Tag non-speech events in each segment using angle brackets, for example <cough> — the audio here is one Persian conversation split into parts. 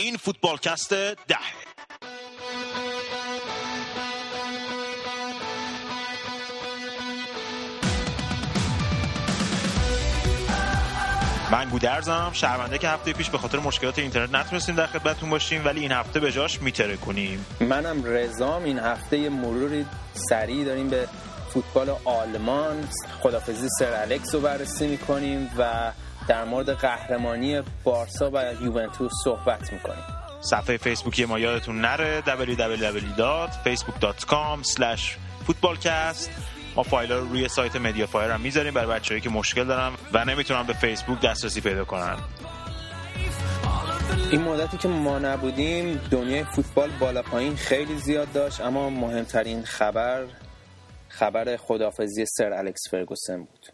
این فوتبالکست ده. من گودرزم شرمنده که هفته پیش به خاطر مشکلات اینترنت نتونستیم در خدمتتون باشیم ولی این هفته به جاش میتره کنیم. منم رزام این هفته مروری سریع داریم به فوتبال آلمان. خدافزی سر الکس رو بررسی می‌کنیم و در مورد قهرمانی بارسا و یوونتوس صحبت می‌کنیم. صفحه فیسبوکی ما یادتون نره www.facebook.com footballcast. ما فایل رو روی سایت مدیا فایر هم می‌ذاریم برای بچه‌هایی که مشکل دارن و نمی‌تونن به فیسبوک دسترسی پیدا کنن. این مدتی که ما نبودیم دنیای فوتبال بالا پایین خیلی زیاد داشت اما مهمترین خبر خبر خدافزی سر الکس فرگوسن بود.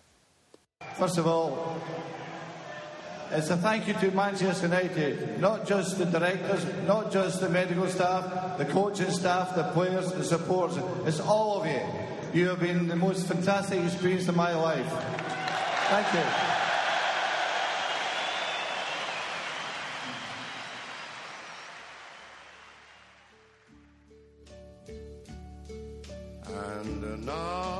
First of all, it's a thank you to Manchester United, not just the directors, not just the medical staff, the coaching staff, the players, the supporters. It's all of you. You have been the most fantastic experience of my life. Thank you. And now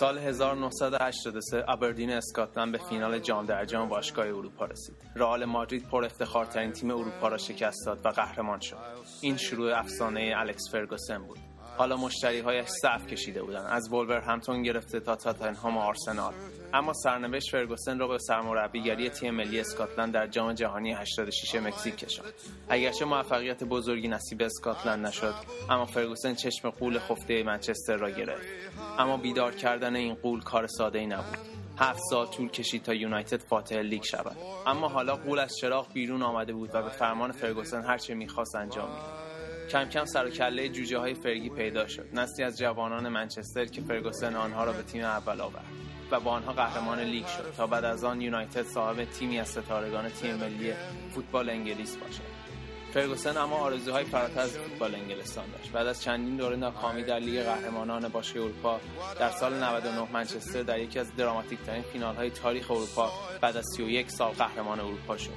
سال 1983 ابردین اسکاتلند به فینال جام در جام باشگاه اروپا رسید. رئال مادرید پر افتخارترین تیم اروپا را شکست داد و قهرمان شد. این شروع افسانه الکس فرگوسن بود. حالا مشتری هایش صف کشیده بودند از همتون گرفته تا تاتنهام و آرسنال اما سرنوشت فرگوسن را به سرمربیگری تیم ملی اسکاتلند در جام جهانی 86 مکزیک کشاند. اگرچه موفقیت بزرگی نصیب اسکاتلند نشد اما فرگوسن چشم قول خفته منچستر را گرفت. اما بیدار کردن این قول کار ساده ای نبود. هفت سال طول کشید تا یونایتد فاتح لیگ شود. اما حالا قول از چراغ بیرون آمده بود و به فرمان فرگوسن هرچه می‌خواست انجام می‌داد. کم کم سر و کله جوجه های فرگی پیدا شد. نسلی از جوانان منچستر که فرگوسن آنها را به تیم اول آورد. و با آنها قهرمان لیگ شد تا بعد از آن یونایتد صاحب تیمی از ستارگان تیم ملی فوتبال انگلیس باشد. فرگوسن اما آرزوهای فراتر از فوتبال انگلستان داشت. بعد از چندین دوره ناکامی در لیگ قهرمانان باشگاه اروپا در سال 99 منچستر در یکی از دراماتیک ترین فینال های تاریخ اروپا بعد از 31 سال قهرمان اروپا شد.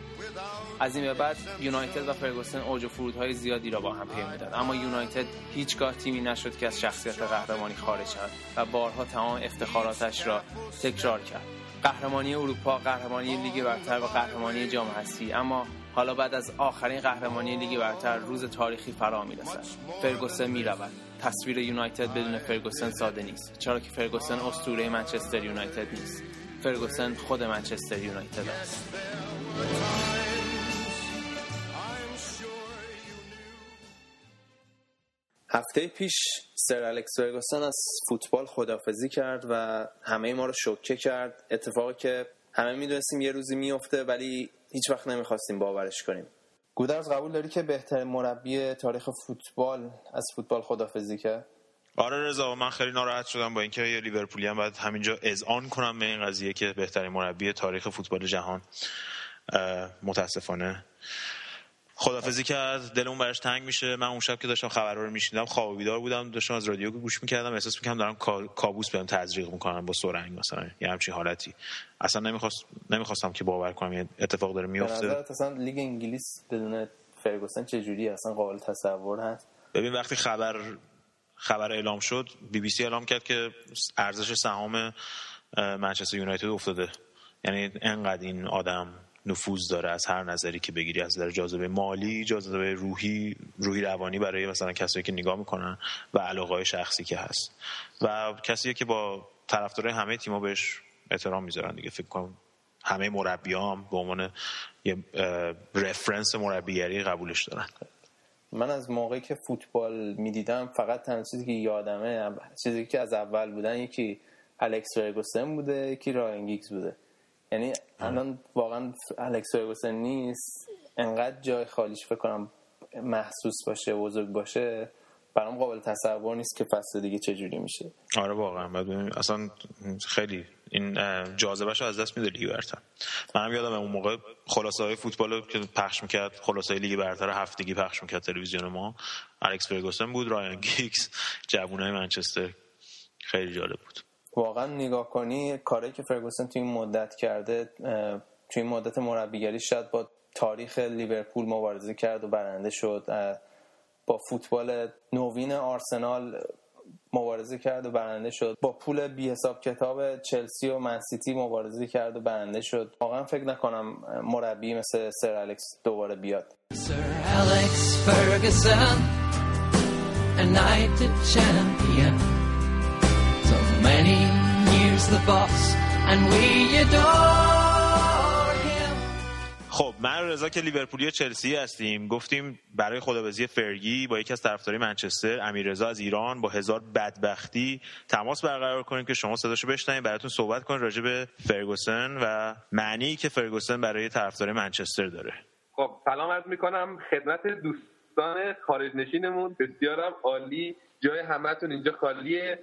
از این به بعد یونایتد و فرگوسن اوج و فرودهای زیادی را با هم پی اما یونایتد هیچگاه تیمی نشد که از شخصیت قهرمانی خارج شود و بارها تمام افتخاراتش را تکرار کرد. قهرمانی اروپا قهرمانی لیگ برتر و قهرمانی جام حذفی اما حالا بعد از آخرین قهرمانی لیگ برتر روز تاریخی فرا می‌رسد. فرگوسن می‌رود. تصویر یونایتد بدون فرگوسن ساده نیست چرا که فرگوسن اسطوره منچستر یونایتد نیست. فرگوسن خود منچستر یونایتد است. هفته پیش سر الکس فرگوسن از فوتبال خدافزی کرد و همه ما رو شوکه کرد. اتفاقی که همه می‌دونستیم یه روزی میفته ولی هیچ وقت نمی‌خواستیم باورش کنیم. گودرز قبول داری که بهترین مربی تاریخ فوتبال از فوتبال خدافزی کرد؟ آره رضا من خیلی ناراحت شدم با اینکه یه لیورپولی هم باید همینجا اذعان کنم به این قضیه که بهترین مربی تاریخ فوتبال جهان. متاسفانه. خدافزی کرد دلمون براش تنگ میشه. من اون شب که داشتم خبر رو میشنیدم خواب بیدار بودم. داشتم از رادیو گوش می‌کردم. احساس می‌کردم دارم کابوس بهم تزریق می‌کنن با سرنگ مثلا. یه همچین حالتی. اصلا نمی‌خواست نمی‌خواستم که باور کنم یه اتفاق داره میفته اصلا لیگ انگلیس بدون فرگوسن چه جوری اصلا قابل تصور هست؟ ببین وقتی خبر خبر اعلام شد بی بی سی اعلام کرد که ارزش سهام منچستر یونایتد افتاده. یعنی انقدر این آدم نفوذ داره از هر نظری که بگیری از نظر جاذبه مالی جاذبه روحی روحی روانی برای مثلا کسایی که نگاه می‌کنن و علاقه شخصی که هست. و کسی که با طرفدارای همه تیم‌ها بهش احترام می‌ذارن دیگه. فکر کنم همه مربیام به عنوان یه رفرنس مربیگری قبولش دارن. من از موقعی که فوتبال می‌دیدم فقط تنها چیزی که یادمه چیزی که از اول بودن یکی الکس فرگوسن بوده یکی رایان گیگز بوده. یعنی الان واقعا الکس فرگوسن نیست. انقدر جای خالیش فکر کنم محسوس باشه بزرگ باشه برام قابل تصور نیست که فصل دیگه چجوری میشه. آره واقعا. اصلا خیلی این جاذبهش از دست میده لیگ برتر. منم یادم اون موقع خلاصه های فوتبال که پخش می‌کرد خلاصه لیگ برتر هفتگی پخش می‌کرد تلویزیون ما. الکس فرگوسن بود رایان گیگز جوونای منچستر. خیلی جالب بود. واقعا نگاه کنی کاری که فرگوسن توی این مدت کرده توی این مدت مربیگری شاید با تاریخ لیورپول مبارزه کرد و برنده شد با فوتبال نوین آرسنال مبارزه کرد و برنده شد با پول بی حساب کتاب چلسی و منسیتی مبارزه کرد و برنده شد. واقعا فکر نکنم مربی مثل سر الکس دوباره بیاد. سر الکس فرگسون many years the boss and we adore خب من رضا که لیورپولی چلسی هستیم گفتیم برای خدابزی فرگی با یکی از طرفدارای منچستر امیر رضا از ایران با هزار بدبختی تماس برقرار کنیم که شما صداشو بشنویم براتون صحبت کنیم راجع به فرگوسن و معنی که فرگوسن برای طرفدار منچستر داره. خب سلام عرض می‌کنم. خدمت دوستان خارج نشینمون بسیارم عالی. جای همتون اینجا خالیه.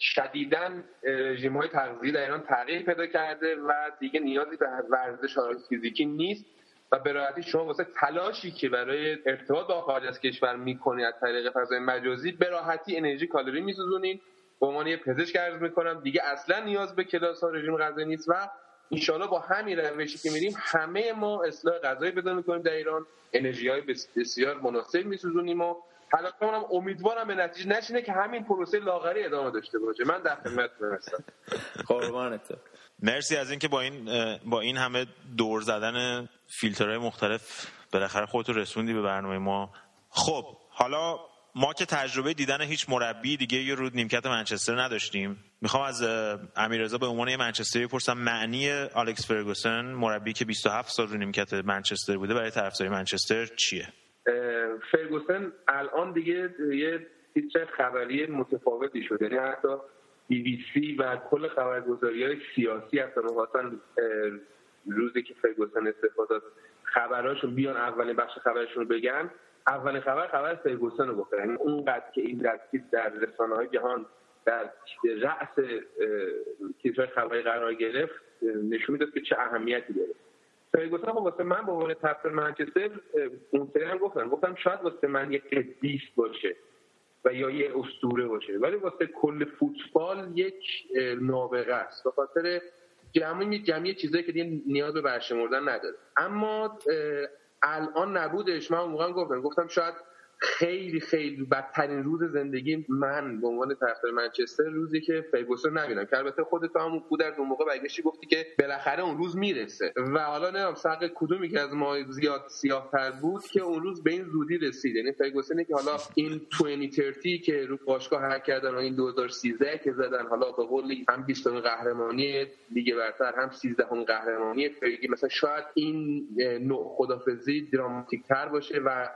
شدیدن رژیم های تغذیه در ایران تغییر پیدا کرده و دیگه نیازی به ورزش فیزیکی نیست و به راحتی شما واسه تلاشی که برای ارتباط با خارج از کشور می‌کنید از طریق فضای مجازی به راحتی انرژی کالری میسوزونید به عنوان یه پزشک عرض می‌کنم دیگه اصلا نیاز به کلاس ها رژیم غذایی نیست و انشالله با همین روشی که میریم همه ما اصلاح غذایی پیدا می‌کنیم در ایران. انرژی های بسیار مناسب میسوزونیم و حالا امیدوارم به نتیجه نشینه که همین پروسه لاغری ادامه داشته باشه. من در خدمتتون هستم. <laughs> قربانت. مرسی از اینکه با این با این همه دور زدن فیلترهای مختلف بالاخره خودتو رسوندی به برنامه ما. خب حالا ما که تجربه دیدن هیچ مربی دیگه یه رود نیمکت منچستر نداشتیم می‌خوام از امیررضا به عنوان منچستری بپرسم. معنی آلکس فرگوسن مربی که 27 سال رو نیمکت منچستر بوده برای طرفداری منچستر چیه؟ فرگوسن الان دیگه یه تیتر خبری متفاوتی شده. یعنی حتی بی بی سی و کل خبرگزاری های سیاسی هستن. مثلا روزی که فرگوسن استفاده خبراشون بیان اولین بخش خبرشون رو بگن اولین خبر خبر فرگوسن رو بکنن یعنی اونقدر که این دستیس در رسانه های جهان در رأس تیتر خبری قرار گرفت نشون می‌داد که چه اهمیتی داره. فرگوسن خب واسه من به عنوان طرفدار منچستر اون سری هم گفتم. گفتم شاید واسه من یک قدیس باشه و یا یه اسطوره باشه. ولی واسه کل فوتبال یک نابغه است. به خاطر جمعی جمعی چیزایی که دیگه نیاز به برشمردن نداره. اما الان نبودش. من موقع گفتم. گفتم شاید خیلی خیلی بدترین روز زندگی من به عنوان طرفدار منچستر روزی که فرگوسن نبینم که البته خودت هم بود در اون موقع برگشتی گفتی که بالاخره اون روز می‌رسه. و حالا نمی‌دونم سق کدومی که از ما زیاد سیاهتر بود که اون روز به این زودی رسید. یعنی فرگوسن که حالا این 2030 که رو باشگاه هر کردن و این 2013 که زدن حالا به قولی هم 20 قهرمانی لیگ برتر هم 13 قهرمانی فرگی مثلا شاید این نوع خدافزی دراماتیک تر باشه و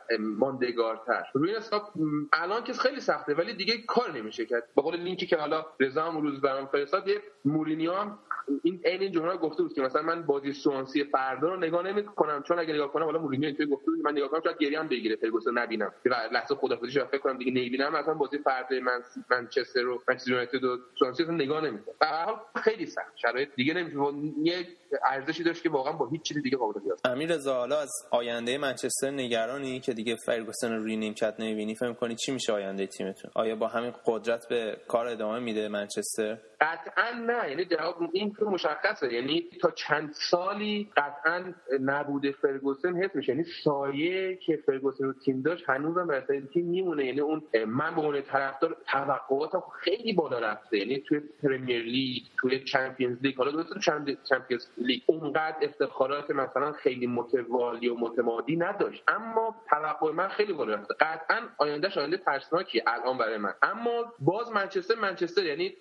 ماندگارتر روی حساب الان که خیلی سخته ولی دیگه کار نمیشه کرد. به قول لینکی که حالا رضا هم روز برام فرستاد یه مورینیو هم این عین این جمله گفته بود که مثلا من بازی سوانسی فردا رو نگاه نمی‌کنم چون اگه نگاه کنم حالا مورینیو اینطوری گفته بود من نگاه کنم شاید گریه هم بگیره فرگوسن نبینم. که لحظه خدافظی فکر کنم دیگه نمی‌بینم مثلا بازی فردا من منچستر رو منچستر یونایتد و سوانسی رو نگاه نمی‌کنم. به هر حال خیلی سخت شرایط دیگه نمیشه. یه ارزشی داشت که واقعا با هیچ چیز دیگه قابل قیاس. امیر رضا حالا از آینده منچستر نگرانی که دیگه فرگوسن رو نیمکت نمی‌بینی فهم کنی چی میشه آینده تیمتون؟ آیا با همین قدرت به کار ادامه میده منچستر؟ قطعا نه. یعنی جواب این که مشخصه. یعنی تا چند سالی قطعا نبوده فرگوسن حس میشه. یعنی سایه که فرگوسن رو تیم داشت هنوزم بر تیم میمونه. یعنی اون من به عنوان طرفدار توقعاتم خیلی بالا رفته. یعنی توی پرمیر لیگ توی چمپیونز لیگ. حالا درسته چمپیونز لیگ اونقدر افتخارات مثلا خیلی متوالی و متمادی نداشت. اما توقع من خیلی بالا رفته. قطعا آیندهش آینده ترسناکی الان برای من. اما باز منچستر منچستر. یعنی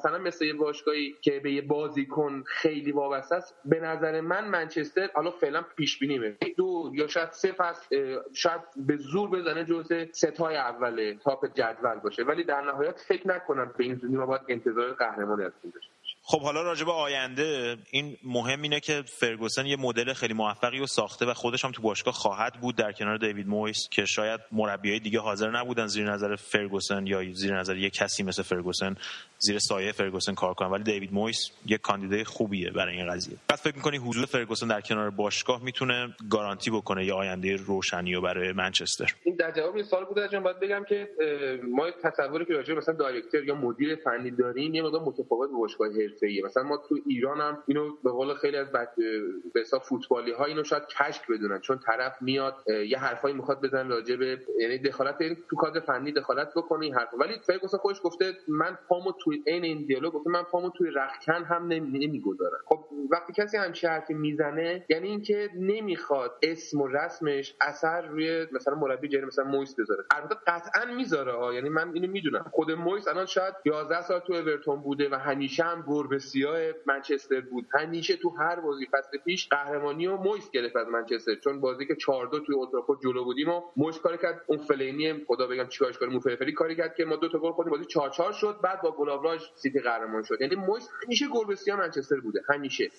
مثلا مثل یه باشگاهی که به یه بازیکن خیلی وابسته است به نظر من منچستر حالا فعلا پیش بینی دو یا شاید سه فصل شاید به زور بزنه جزء ستای اول تاپ جدول باشه. ولی در نهایت فکر نکنم به این زودی ما باید انتظار قهرمانی از داشته خب حالا راجع به آینده این مهم اینه که فرگوسن یه مدل خیلی موفقی رو ساخته و خودش هم تو باشگاه خواهد بود در کنار دیوید مویس که شاید مربیای دیگه حاضر نبودن زیر نظر فرگوسن یا زیر نظر یه کسی مثل فرگوسن زیر سایه فرگوسن کار کنن. ولی دیوید مویس یه کاندیدای خوبیه برای این قضیه. بعد فکر می‌کنی حضور فرگوسن در کنار باشگاه می‌تونه گارانتی بکنه یه آینده روشنی و برای منچستر؟ این در جواب این سوال بوده جان. باید بگم که ما تصوری که راجع مثلا دایرکتور یا مدیر فنی داریم یه مقدار متفاوت به باشگاه حرفه‌ایه. مثلا ما تو ایران هم اینو به قول خیلی از به حساب فوتبالی ها اینو شاید کشک بدونن. چون طرف میاد یه حرفایی می‌خواد بزنه راجع به یعنی دخالت تو کادر فنی دخالت بکنه این حرف ولی فرگوسن خودش گفته من پامو توی این این دیالوگ گفته من پامو توی رختکن هم نمی‌گذارم. خب وقتی کسی همچین حرفی می‌زنه یعنی اینکه نمی‌خواد اسم و رسمش اثر روی مثلا مربی جری مثلا مویس بذاره. البته قطعا می‌ذاره یعنی من اینو می‌دونم. خود مویس الان شاید 11 سال تو اورتون بوده و همیشه هم گربه سیاه منچستر بود. همیشه تو هر بازی فصل پیش قهرمانی رو مویس گرفت از منچستر. چون بازی که 4 2 توی اولدترافورد جلو بودیم و مویس کار کرد. اون فلینی خدا بگم چیکارش کنه موفرفری کاری کرد که ما دو تا گل خوردیم. بازی 4 4 شد بعد با گل‌آوراژ سیتی قهرمان شد. یعنی مویس همیشه سیاه منچستر بوده. همیشه.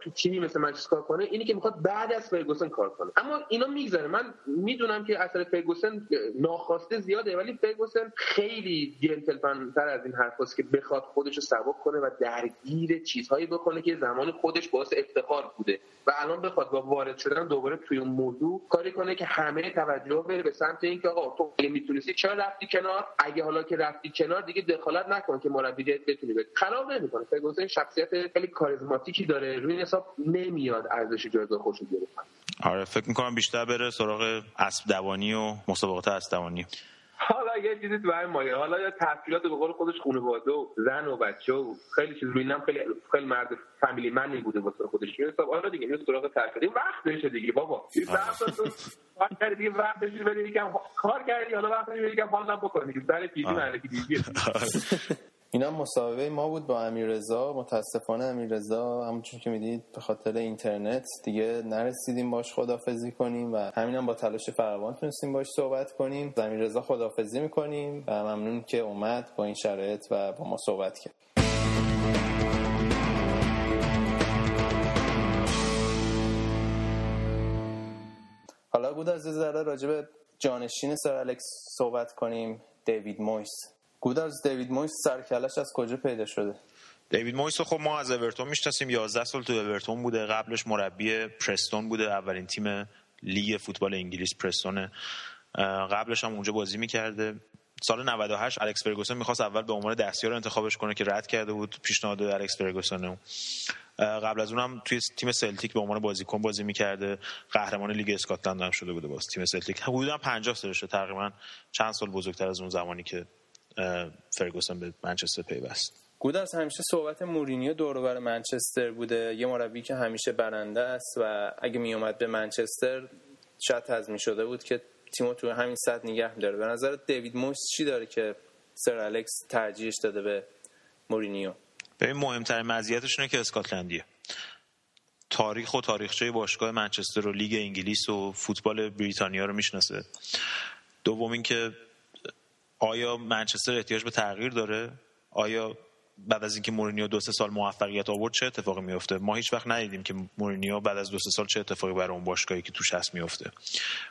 تو تیمی مثل منچستر کار کنه اینی که می‌خواد بعد از فرگوسن کار کنه. اما اینا میگذره. من می‌دونم که اثر فرگوسن ناخواسته زیاده ولی فرگوسن خیلی جنتلمن تر از این حرفاست که بخواد خودش رو سبک کنه و درگیر چیزهایی بکنه که زمان خودش باعث افتخار بوده. و الان بخواد با وارد شدن دوباره توی اون موضوع کاری کنه که همه توجه بره به سمت اینکه آقا تو می‌تونستی چرا رفتی کنار؟ اگه حالا که رفتی کنار دیگه دخالت نکن. که مربی بتونی بری خراب نمی‌کنه. فرگوسن شخصیت خیلی کاریزماتیکی داره. روی حساب نمیاد ارزش جایگاه خوش گرفتن آره فکر می‌کنم بیشتر بره سراغ اسب دوانی و مسابقات اسب دوانی حالا یه چیزی تو برای مایه حالا یا تحصیلات به قول خودش خانواده و زن و بچه و خیلی چیز. روی خیلی خیلی مرد فامیلی منی بوده واسه خودش. این حساب حالا دیگه میاد سراغ تحصیل. وقت بشه دیگه بابا. تو کار کردی دیگه وقت بشه بری یکم کار کردی حالا وقت بری یکم حالا بکنی دیگه. سر پیشی ملکی دیگه. <laughs> اینا مصاحبه ما بود با امیررضا متاسفانه امیررضا همونجور که می‌دید به خاطر اینترنت دیگه نرسیدیم باش خدافزی کنیم و همینم با تلاش فراوان تونستیم باش صحبت کنیم. امیررضا خدافزی می‌کنیم و ممنون که اومد با این شرایط و با ما صحبت کرد. حالا بذار یه ذره راجب جانشین سر الکس صحبت کنیم. دیوید مویس. گودرز دیوید مویس سر و کله‌ش از کجا پیدا شده؟ دیوید مویس خب ما از اورتون می‌شناسیم. 11 سال تو اورتون بوده. قبلش مربی پرستون بوده. اولین تیم لیگ فوتبال انگلیس پرستون. قبلش هم اونجا بازی می‌کرده. سال 98 الکس فرگوسن می‌خواست اول به عنوان دستیار انتخابش کنه که رد کرده بود. پیشنهاد الکس فرگوسن قبل از اونم توی تیم سلتیک به عنوان بازیکن بازی می‌کرده. قهرمان لیگ اسکاتلند هم شده بوده باز. تیم سلتیک. حدودا 50 سالشه تقریبا. چند سال بزرگتر از اون زمانی که فرگوسن به منچستر پیوست. گودرز همیشه صحبت مورینیو دور و بر منچستر بوده. یه مربی که همیشه برنده است و اگه می اومد به منچستر شاید می شده بود که تیمو تو همین سطح نگه میداره. به نظر دیوید مویس چی داره که سر الکس ترجیحش داده به مورینیو؟ ببین مهمترین مزیتش اینه که اسکاتلندیه. تاریخ و تاریخچه باشگاه منچستر و لیگ انگلیس و فوتبال بریتانیا رو می‌شناسه. دوم اینکه آیا منچستر احتیاج به تغییر داره؟ آیا بعد از اینکه مورینیو دو سه سال موفقیت آورد چه اتفاقی میفته ما هیچ وقت ندیدیم که مورینیو بعد از دو سه سال چه اتفاقی برای اون باشگاهی که توش هست میفته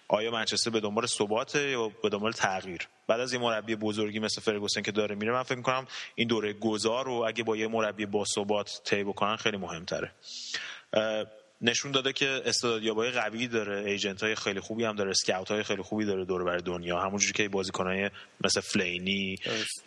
آیا منچستر به دنبال ثبات یا به دنبال تغییر؟ بعد از یه مربی بزرگی مثل فرگوسن که داره میره من فکر می‌کنم این دوره گذار رو اگه با یه مربی با ثبات طی بکنن خیلی مهمتره. نشون داده که استعدادیابای قوی داره ایجنت های خیلی خوبی هم داره اسکاوت های خیلی خوبی داره دور بر دنیا. همونجوری که بازیکنای مثل فلینی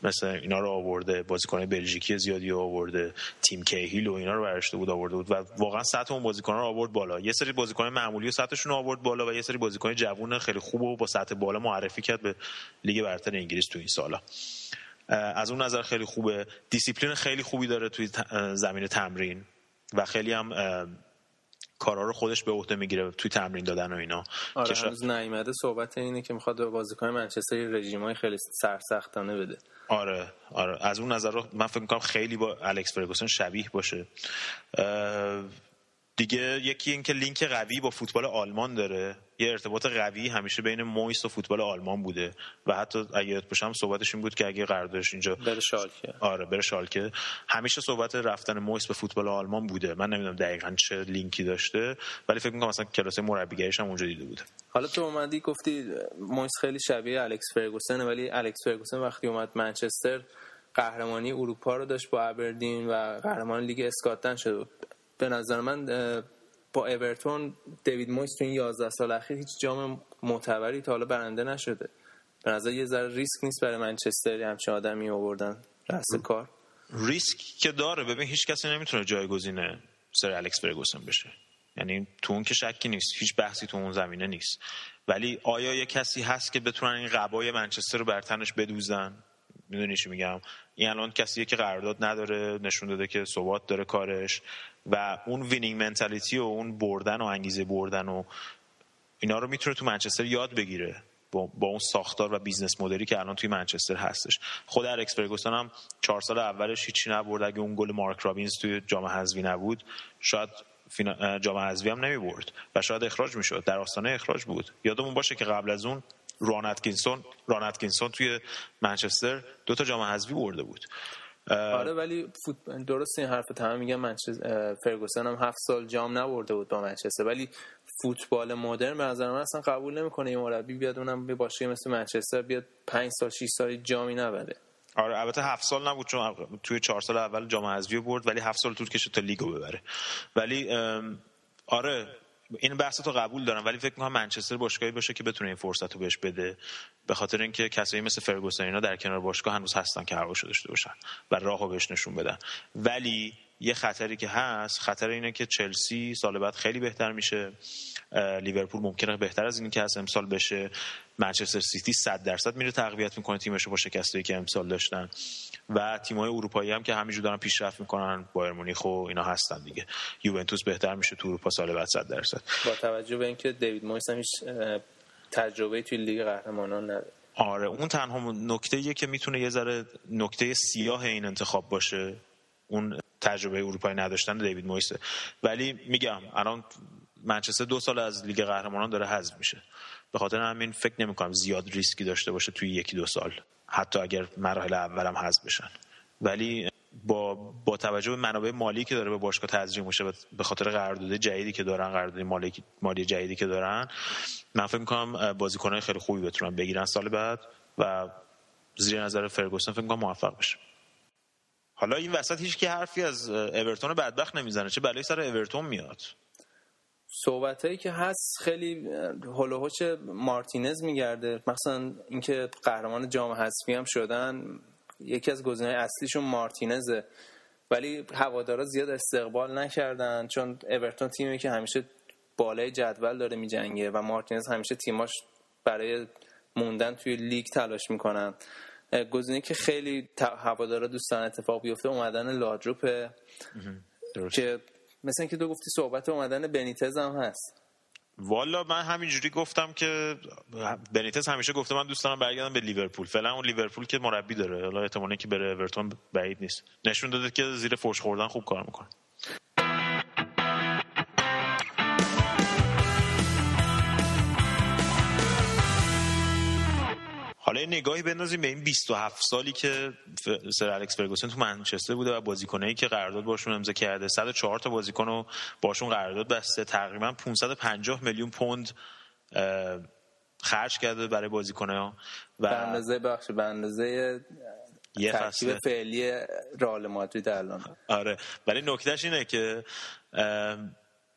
مثل اینا رو آورده بازیکنای بلژیکی زیادی آورده تیم کیهیل و اینا رو برشته بود آورده بود و واقعا سطح اون بازیکنان رو آورد بالا. یه سری بازیکن معمولی و سطحشون رو آورد بالا و یه سری بازیکن جوون خیلی خوب و با سطح بالا معرفی کرد به لیگ برتر انگلیس تو این سالا. از اون نظر خیلی خوبه. دیسیپلین خیلی خوبی داره توی زمین تمرین و خیلی هم کارا رو خودش به عهده می‌گیره توی تمرین دادن و اینا. آره که هنوز نیومده. صحبت اینه که می‌خواد به بازیکنای منچستر رژیمای خیلی سرسختانه بده. آره آره. از اون نظر رو من فکر می‌کنم خیلی با الکس فرگوسن شبیه باشه. دیگه یکی اینکه لینک قوی با فوتبال آلمان داره. یه ارتباط قوی همیشه بین مویس و فوتبال آلمان بوده. و حتی اگه یادم باشه صحبتش این بود که اگه قراردادش اینجا بره شالکه. آره بره شالکه. همیشه صحبت رفتن مویس به فوتبال آلمان بوده. من نمی‌دونم دقیقا چه لینکی داشته ولی فکر می‌کنم مثلا کلاس مربیگریش هم اونجا دیده بوده. حالا تو اومدی گفتی مویس خیلی شبیه الکس فرگوسن ولی الکس فرگوسن وقتی اومد منچستر قهرمانی اروپا رو داشت با ابردین و قهرمان لیگ اسکاتلند شد. به نظر من با اورتون دیوید مویس تو این 11 سال اخیر هیچ جام معتبری تا حالا برنده نشده. به نظر یه ذره ریسک نیست برای منچستر همچین آدمی آوردن رأس کار. ریسک که داره. ببین هیچ کسی نمی‌تونه جایگزین سر الکس فرگوسن بشه. یعنی تو اون که شکی نیست. هیچ بحثی تو اون زمینه نیست. ولی آیا یه کسی هست که بتونن این قبای منچستر رو بر تنش بدوزن؟ می‌دونی چی میگم؟ این الان کسیه که قرارداد نداره. نشون داده که ثبات داره کارش. و اون winning mentality و اون بردن و انگیزه بردن و اینا رو می‌تونه تو منچستر یاد بگیره با, اون ساختار و business model ی که الان توی منچستر هستش. خود الکس فرگوسن هم چهار سال اولش هیچی نبرد. اگه اون گل مارک رابینز توی جام حذفی نبود شاید جام حذفی هم نمی برد و شاید اخراج می‌شد. در آستانه اخراج بود. یادمون باشه که قبل از اون ران اتکینسون ران اتکینسون توی منچستر دو تا جام حذفی برده بود. آره ولی فوت... درست این حرف تمام میگم منچستر فرگوسن هم هفت سال جام نبرده بود با منچستر. ولی فوتبال مدرن به نظر من اصلا قبول نمی‌کنه یه مربی بیاد اونم به باشگاهی مثل منچستر بیاد 5 سال 6 سال جامی نبره. آره البته هفت سال نبود چون توی چهار سال اول جام حذفی برد ولی هفت سال طول کشید تا لیگو ببره. ولی آره این بحث تو قبول دارم ولی فکر می‌کنم منچستر باشگاهی باشه که بتونه این فرصت رو بهش بده به خاطر اینکه کسایی مثل فرگوسن اینا در کنار باشگاه هنوز هستن که هواشو داشته باشن و راهو بهش نشون بدن. ولی یه خطری که هست خطر اینه که چلسی سال بعد خیلی بهتر میشه لیورپول ممکنه بهتر از این که از امسال بشه. منچستر سیتی 100 درصد میره تقویت می‌کنه تیمشو با شکستایی که امسال داشتن. و تیم‌های اروپایی هم که همینجور دارن پیشرفت می‌کنن بایر مونیخ و اینا هستن دیگه. یوونتوس بهتر میشه تو اروپا سال بعد 100 درصد. با توجه به اینکه دیوید مویس هم هیچ تجربه توی لیگ قهرمانان نداره. آره اون تنها نکته که می‌تونه یه ذره نکته سیاه این انتخاب باشه. اون تجربه اروپایی نداشتن دیوید مویسه. ولی میگم الان منچستر دو سال از لیگ قهرمانان داره حذف میشه. به خاطر همین فکر نمی کنم زیاد ریسکی داشته باشه توی یکی دو سال حتی اگر مراحل اولم حذف بشن. ولی با با توجه به منابع مالی که داره به باشگاه تزریق میشه به خاطر قرارداد جدیدی که دارن قرارداد مالی مالی جدیدی که دارن من فکر می‌کنم بازیکنای خیلی خوبی بتونن بگیرن سال بعد و زیر نظر فرگوسن فکر می‌کنم موفق بشه. حالا این وسط هیچ کی حرفی از اورتون بدبخت نمی‌زنه چه بلایی سر اورتون میاد. صحبت هایی که هست خیلی هلوهوش مارتینز میگرده. مثلا اینکه قهرمان جام حذفی هم شدن یکی از گزینه‌های اصلیشون مارتینزه. ولی هوادارا زیاد استقبال نکردن چون اورتون تیمی که همیشه بالای جدول داره میجنگه و مارتینز همیشه تیماش برای موندن توی لیگ تلاش می‌کنن. گزینه که خیلی هوادارا دوستان اتفاق بیفته اومدن لادروپه که مثل اینکه تو گفتی صحبت اومدن بنیتز هم هست. والا من همینجوری گفتم که بنیتز همیشه گفته من دوست دارم برگردم به لیورپول. فعلا اون لیورپول که مربی داره. حالا احتمالاً که بره اورتون بعید نیست. نشون داده که زیر فوش خوردن خوب کار می‌کنه. حالا یه نگاهی بندازیم به این 27 سالی که سر الکس فرگوسن تو منچستر بوده و بازیکنایی که قرارداد باشون امضا کرده. 104 تا بازیکن رو باشون قرارداد بسته. تقریبا 550 میلیون پوند خرج کرده برای بازیکن‌ها و به اندازه بخش به اندازه یه فصل فعلی رئال مادرید الان. آره. ولی نکتهش اینه که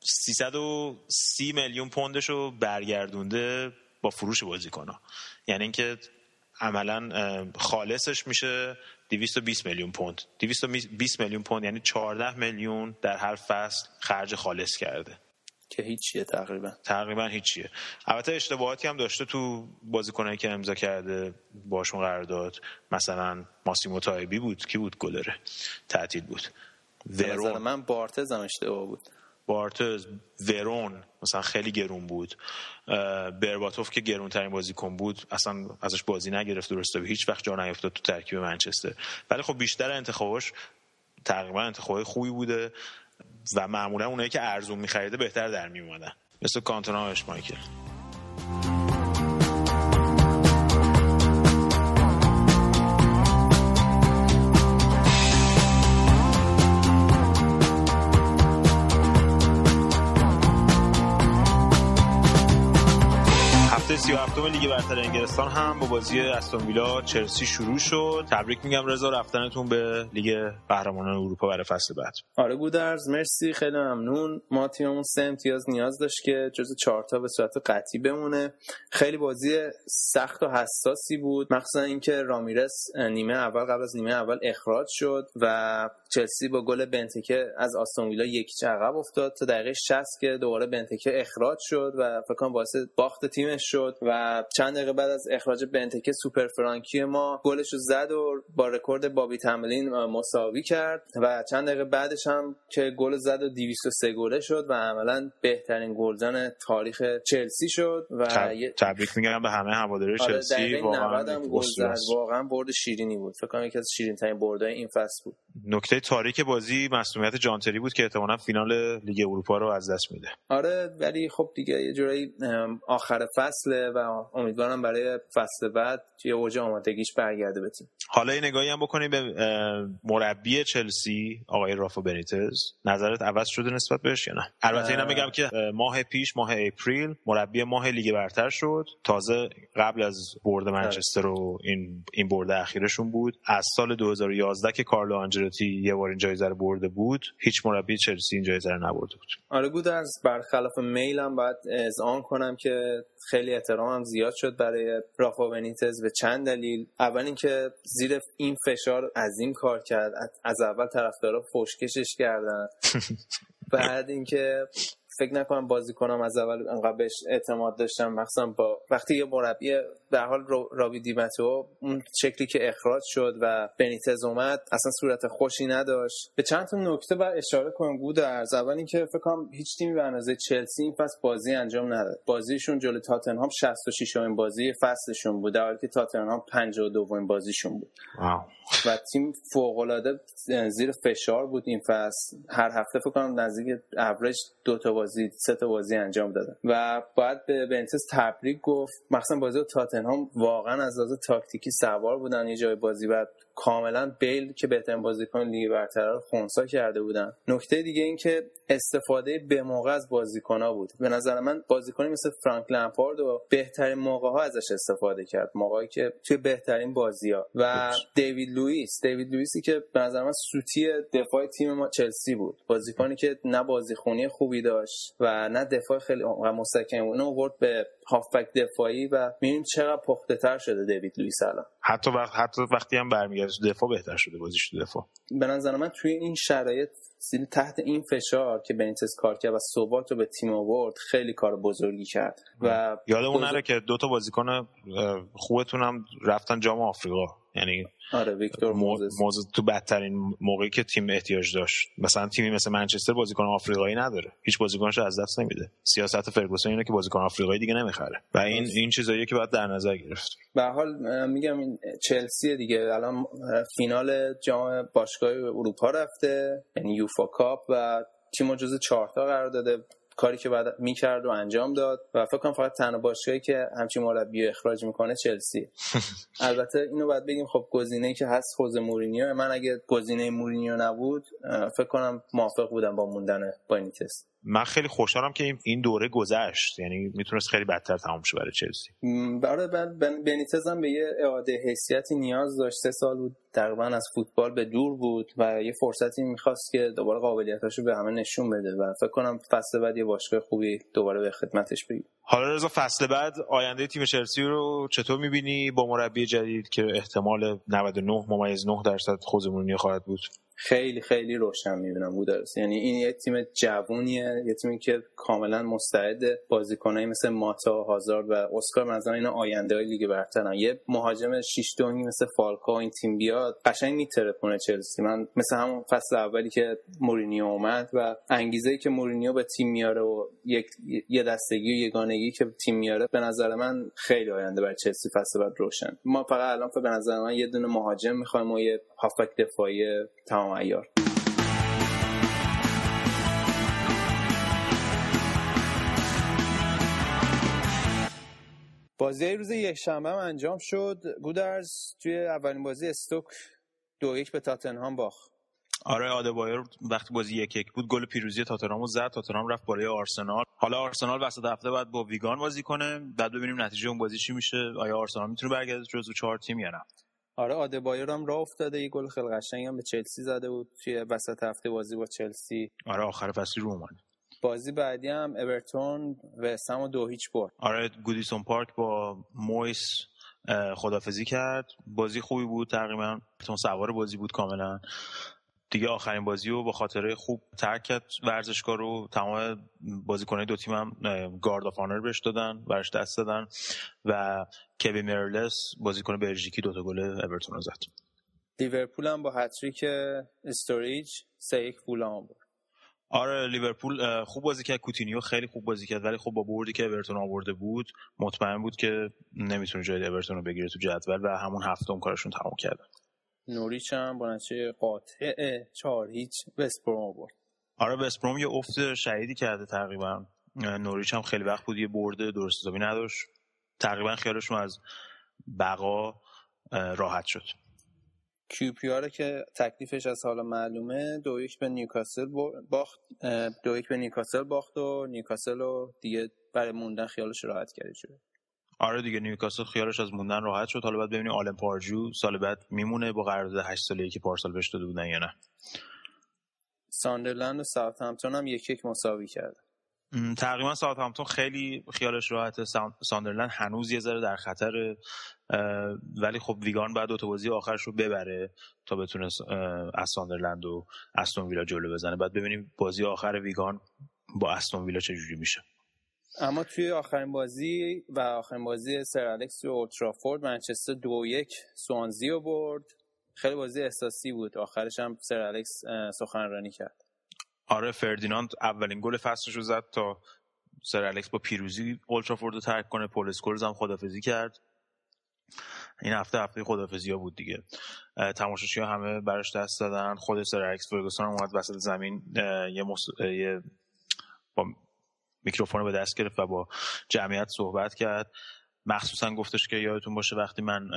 330 میلیون پوندش رو برگردونده با فروش بازیکن‌ها. یعنی اینکه عملا خالصش میشه 220 میلیون پوند. 220 میلیون پوند یعنی 14 میلیون در هر فصل خرج خالص کرده. که هیچیه تقریبا. تقریبا هیچیه. البته اشتباهاتی هم داشته تو بازیکنایی که امضا کرده باشون قرار داد. مثلا ماسیمو تایبی بود. کی بود گلره تعطیل بود. ورون. من بارتز هم اشتباه بود. بارتز ورون مثلا خیلی گرون بود. برباتوف که گرون ترین بازیکن بود اصلا ازش بازی نگرفت درسته هیچ وقت جا نیفتاد تو ترکیب منچستر. ولی خب بیشتر انتخاباش تقریبا انتخاب خوبی بوده و معمولا اونایی که ارزون میخریده بهتر در میومدن مثل کانتونا و مایکل 37 لیگ برتر انگلستان هم با بازی استون ویلا چلسی شروع شد. تبریک میگم رضا رفتنتون به لیگ قهرمانان اروپا برای فصل بعد. آره گودرز مرسی خیلی ممنون. ما تیممون سه امتیاز نیاز داشت که جز چهارتا به صورت قطعی بمونه. خیلی بازی سخت و حساسی بود مخصوصا اینکه رامیرس نیمه اول قبل از نیمه اول اخراج شد و چلسی با گل بنتکه از آستون ویلا یک عقب افتاد. تا دقیقه 60 که دوباره بنتکه اخراج شد و فکر کنم باعث باخت تیمش شد. و چند دقیقه بعد از اخراج بنتکه سوپر فرانکی ما گلش رو زد و با رکورد بابی تمبلینگ مساوی کرد و چند دقیقه بعدش هم که گل زد و 203 گله شد و عملا بهترین گلزن تاریخ چلسی شد و تبریک میگم به همه هواداری آره، چلسی واقعا گل زد. واقعا برد شیرینی بود. فکر کنم یکی از شیرین ترین بردهای این فصل بود. نکته تاریک بازی مسئولیت جانتری بود که احتمالاً فینال لیگ اروپا رو از دست میده. آره ولی خب دیگه یه جورایی آخر فصله و امیدوارم برای فصل بعد یه اوج آمادگیش برگرده بتیم حالا یه نگاهی هم بکنیم به مربی چلسی آقای رافا بنیتز. نظرت عوض شده نسبت بهش یا نه؟ البته اینم بگم که ماه پیش ماه اپریل مربی ماه لیگ برتر شد. تازه قبل از برد. منچستر و این این برد اخیرشون بود. از سال 2011 که کارلو آنجلوتی یه بار این جایزه رو برده بود هیچ مربی چلسی این جایزه رو نبرده بود. آره گودرز برخلاف میلم باید اذعان کنم که خیلی احترامم زیاد شد برای رافا بنیتز به چند دلیل. اول اینکه زیر این فشار عظیم کار کرد از اول طرفدارا فشکشش کردن. <laughs> بعد اینکه فکر نکنم بازی کنم از اول انقدر بهش اعتماد داشتم. مخصوصا با وقتی یه مربی به حال رابی دیمتو اون شکلی که اخراج شد و بنیتز اومد اصلا صورت خوشی نداشت. به چند تا نکته بر اشاره کنم بود از اول اینکه فکر کنم هیچ تیمی به اندازه چلسی این فصل بازی انجام نداد. بازیشون جلوی تاتنهام 66 امین بازی فصلشون بود. در حالی که تاتنهام 52 امین بازیشون بود. و تیم فوق العاده زیر فشار بود این فصل. هر هفته فکر کنم نزدیک اوریج دو تا بازی سه تا بازی انجام دادن. و باید به بنیتز تبریک گفت. مخصوصا بازی تاتنهام واقعا از لحاظ تاکتیکی سوار بودن یه جای بازی. بعد کاملا بیل که بهترین بازیکن لیگ برتر رو خونسا کرده بودن. نکته دیگه این که استفاده به موقع از بازیکنها بود. به نظر من بازیکنی مثل فرانک لمپارد و بهترین موقع ها ازش استفاده کرد. موقعی که توی بهترین بازی ها و دیوید لوئیس. دیوید لوئیسی که به نظر من سوتی دفاع تیم ما چلسی بود. بازیکنی که نه بازیخونی خوبی داشت و نه دفاع خیلی مستحکم اون آورد به هافبک دفاعی و می‌بینیم چقدر پخته تر شده دیوید لوئیس الان. حتی وقت حتی وقتی هم برمیگرده دفاع بهتر شده بازیش تو دفاع. به نظر من توی این شرایط تحت این فشار که بنیتس کار کرد و ثبات رو به تیم آورد خیلی کار بزرگی کرد. و یادمون نره که دو تا بازیکن خوبتون هم رفتن جام آفریقا. یعنی آره ویکتور موزس. تو بدترین موقعی که تیم احتیاج داشت. مثلا تیمی مثل منچستر بازیکن آفریقایی نداره. هیچ بازیکنش از دست نمیده. سیاست فرگوسن اینه که بازیکن آفریقایی دیگه نمی‌خره. و این این چیزاییه که باید در نظر گرفت. به حال میگم این چلسی دیگه. الان فینال جام باشگاه اروپا رفته. یعنی یوفا کاپ و تیم جزو چهارتا قرار داده. کاری که بعد می‌کرد و انجام داد و فکر کنم فقط تنها باشگاهی که همچین مربی اخراج می‌کنه چلسی <laughs> البته اینو باید بگیم خب گزینه‌ای که هست خوز مورینیو. من اگه گزینه مورینیو نبود فکر کنم موافق بودم با موندن بانیتس من خیلی خوشحالم که این دوره گذشت. یعنی می‌تونست خیلی بدتر تمام شه برای چلسی. برای بنیتز هم به یه اعاده حیثیتی نیاز داشت. سه سال بود تقریبا از فوتبال به دور بود و یه فرصتی می‌خواست که دوباره قابلیتاشو به همه نشون بده و فکر کنم فصل بعد یه باشگاه خوبی دوباره به خدمتش بگیر حالا رضا فصل بعد آینده تیم چلسی رو چطور می‌بینی با مربی جدید که احتمال 99 ممیز 9 درصد خوزمونی خواهد بود؟ خیلی خیلی روشن می‌بینم بودرس یعنی این یه تیم جوونیه یه تیمی که کاملا مستعد بازیکنایی مثل ماتا هازارد و اسکار مثلا اینا آینده های لیگ برترن. یه مهاجم 6 دونگی مثل فالکا این تیم بیاد قشنگ میترکونه چلسی. من مثل همون فصل اولی که مورینیو اومد و انگیزه که مورینیو به تیم میاره و یک یه دستگی و یگانگی که تیم میاره به نظر من خیلی آینده برای چلسی فصل بعد روشن. ما فقط الان به نظر من یه دونه مهاجم می‌خوایم و یه هافک دفاعی تمام ایار بازی روز یک شنبه انجام شد. گودرز توی اولین بازی استوک دو یک به تاتنهام باخت. آره آدبایر وقتی بازی یک یک بود گل پیروزی تاتنهام زد. تاتنهام رفت بالای آرسنال. حالا آرسنال وسط هفته بعد با ویگان بازی کنه. بعد ببینیم نتیجه اون بازی چی میشه. آیا آرسنال می‌تونه برگرده جزو چهار تیم یا نه؟ آره آدبایور هم راه افتاده. یه گل خیلی قشنگ هم به چلسی زده بود. توی وسط هفته بازی با چلسی. آره آخر فصل رو اومد. بازی بعدی هم اورتون و سم دو هیچ برد. آره گودیسون پارک با مویس خدافظی کرد. بازی خوبی بود تقریبا. اورتون سوار بازی بود کاملا. دیگه آخرین بازی رو با خاطره خوب ترک کرد. ورزشگاه رو تمام بازیکنهای دو تیم هم guard of honour بهش دادن براش دست دادن و کوین میرالاس بازیکن بلژیکی دوتا گل اورتون رو زد. لیورپول هم با hat-trick استوریج سه یک فولام برد آره لیورپول خوب بازی کرد. کوتینیو خیلی خوب بازی کرد ولی خب با بردی که اورتون آورده بود مطمئن بود که نمی‌تونه جای اورتون رو بگیره تو جدول و همون هفتم کارشون تمام کردن نوریچ هم با نتیجه قاطع چهار هیچ وستبروم برد آره وستبروم یه افت شدیدی کرده تقریبا. نوریچ هم خیلی وقت بود یه برده درست حسابی نداشت. تقریبا خیالشون از بقا راحت شد. کیوپیاره که تکلیفش از حالا معلومه دو یک به نیوکاسل باخت دو یک به نیوکاسل باخت و نیوکاسل رو دیگه برای موندن خیالش راحت کرده شده. آره دیگه نیوکاسل خیالش از موندن راحت شد. حالا باید ببینیم آلم پارجو سال بعد میمونه با قرارداد 8 ساله‌ای که پارسال بهش داده بودن یا نه. ساندرلند و ساوثهمپتون هم یک یک مساوی کرد. تقریبا ساوثهمپتون خیلی خیالش راحته ساندرلند هنوز یه ذره در خطر ولی خب ویگان باید دو بازی آخرش رو ببره تا بتونه از ساندرلند و استون ویلا جلو بزنه. بعد ببینیم بازی آخر ویگان با استون ویلا چجوری میشه. اما توی آخرین بازی و آخرین بازی سر الکس تو اولدترافورد منچستر دو یک سوانزی رو برد. خیلی بازی احساسی بود. آخرش هم سر الکس سخنرانی کرد. آره فردیناند اولین گل فصلش رو زد تا سر الکس با پیروزی اولدترافورد رو ترک کنه. پل اسکولز هم خدافظی کرد. این هفته هفته خدافظی ها بود دیگه. تماشاچی ها همه براش دست دادن خود سر الکس فرگوسن اومد وسط زمین. یه, مص... یه با میکروفون به دست گرفت و با جمعیت صحبت کرد. مخصوصا گفتش که یادتون باشه وقتی من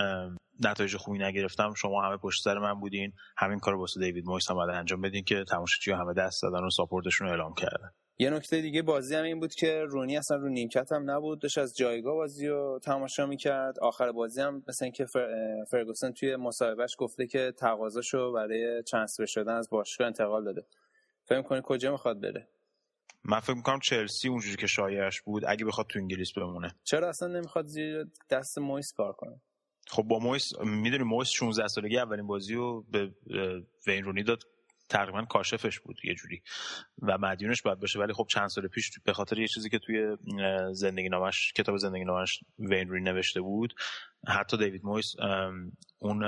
نتایج خوبی نگرفتم شما همه پشت سر من بودین. همین کار واسه دیوید مویس هم انجام بدین که تماشاچی همه دست دادن و ساپورتشون رو اعلام کردن. یه نکته دیگه بازی هم این بود که رونی اصلا رو نیمکت هم نبود داشت از جایگاه بازی رو تماشا می‌کرد. آخر بازی هم مثل اینکه فرگوسن توی مصاحبهش گفته که تقاضاشو برای ترانسفر شدن از باشگاه انتقال داده. فکر کنی کجا می‌خواد بره؟ من فکر می‌کنم چلسی اونجوری که شایعش بود اگه بخواد تو انگلیس بمونه. چرا اصلا نمی‌خواد زیر دست مویس کار کنه؟ خب با مویس می‌دونی مویس 16 سالگی اولین بازی رو به وین رونی داد. تقریبا کاشفش بود یه جوری. و مدیونش باید باشه. ولی خب چند سال پیش به خاطر یه چیزی که توی زندگی نامش کتاب زندگی نامش وین رونی نوشته بود حتی دیوید مویس اون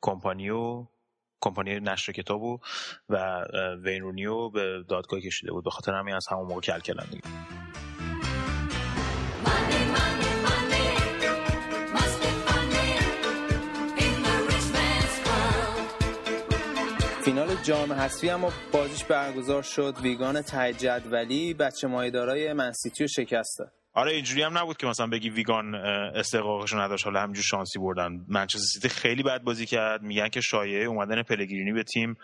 کمپانیو کمپانی نشر کتابو و وین رونیو به دادگاه کشیده بود. به خاطر همین از همون موقع کل کلن دیگه. فینال جام حذفی اما بازیش برگزار شد. ویگان ته جدولی بچه مایدارای منسیتی رو شکست داد. آره اینجوری هم نبود که مثلا بگی ویگان استحقاقش نداشت. حالا همینجور شانسی بردن. منچستر سیتی خیلی بد بازی کرد. میگن که شایعه اومدن پلگرینی به تیم.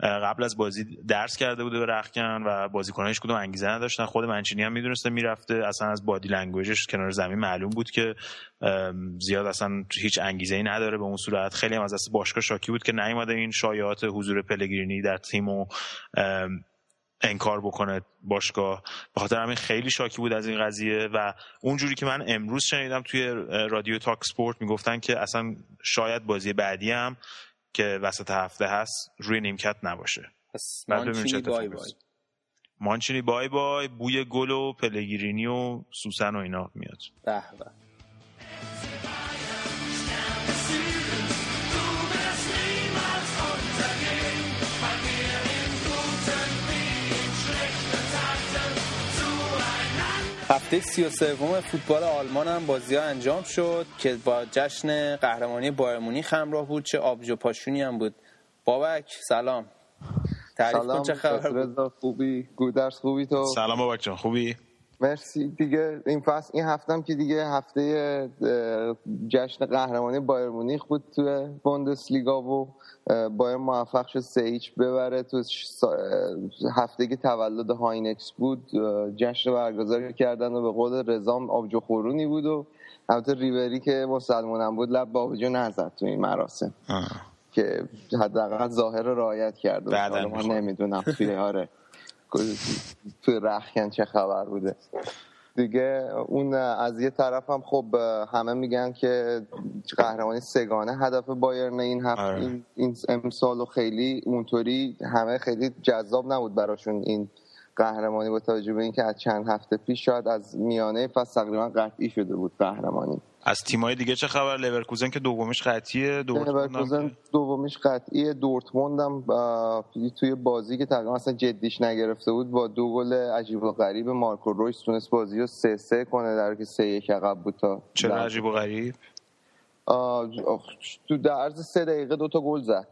قبل از بازی درز کرده بوده به رختکن و بازیکنانش کدوم انگیزه نداشتن. خود منچینی هم می‌دونسته می‌رفته. اصلا از body language ش کنار زمین معلوم بود که زیاد اصلا هیچ انگیزه ای نداره به اون صورت. خیلی هم از دست باشگاه شاکی بود که نیومده این شایعات حضور پلگرینی در تیم و انکار بکنه باشگاه. به خاطر همین خیلی شاکی بود از این قضیه و اونجوری که من امروز شنیدم توی رادیو talkSPORT می‌گفتن که اصلا شاید بازی بعدی هم که وسط هفته هست روی نیمکت نباشه. مانچینی بای بای. مانچینی بای بای بوی گل و پلگیرینی و سوسن و اینا میاد. به. هفته سی و سوم فوتبال آلمان هم بازی ها انجام شد که با جشن قهرمانی بایر مونیخ همراه بود چه آبجو پاشونی هم بود. بابک سلام. تعریف سلام چه خبر بود؟ خوبی؟ گودرس خوبی تو؟ سلام بابک جان خوبی؟ مرسی. دیگه این فصل این هفتم که دیگه هفته جشن قهرمانی بایر مونیخ بود تو بوندسلیگا و بایر موفق شد سه هیچ ببره. تو هفته که تولد هاینکس بود جشن برگزار کردن و به قول رزام آبجو خورونی بود و البته ریوری که مسلمانم بود لب بابجو نزد تو این مراسم. که حداقل ظاهر رعایت کرد ما نمی‌دونم توی آره. <laughs> توی رخکن چه خبر بوده دیگه اون از یه طرف هم خب همه میگن که قهرمانی سگانه هدف بایرن این هفته آره. این, این امسال و خیلی اونطوری همه خیلی جذاب نبود براشون این قهرمانی با توجه به اینکه از چند هفته پیش شاید از میانه فصل تقریبا قطعی شده بود قهرمانی از تیمای دیگه چه خبر؟ لورکوزن که دومیش قطعیه لورکوزن دومیش قطعیه دورتموند هم توی بازی که تقریبا اصلا جدیش نگرفته بود با دو گل عجیب و غریب مارکو رویس تونست بازی رو سه سه کنه در که سه یک عقب بود تا چرا عجیب و غریب؟ تو در عرض سه دقیقه دو تا گل زد.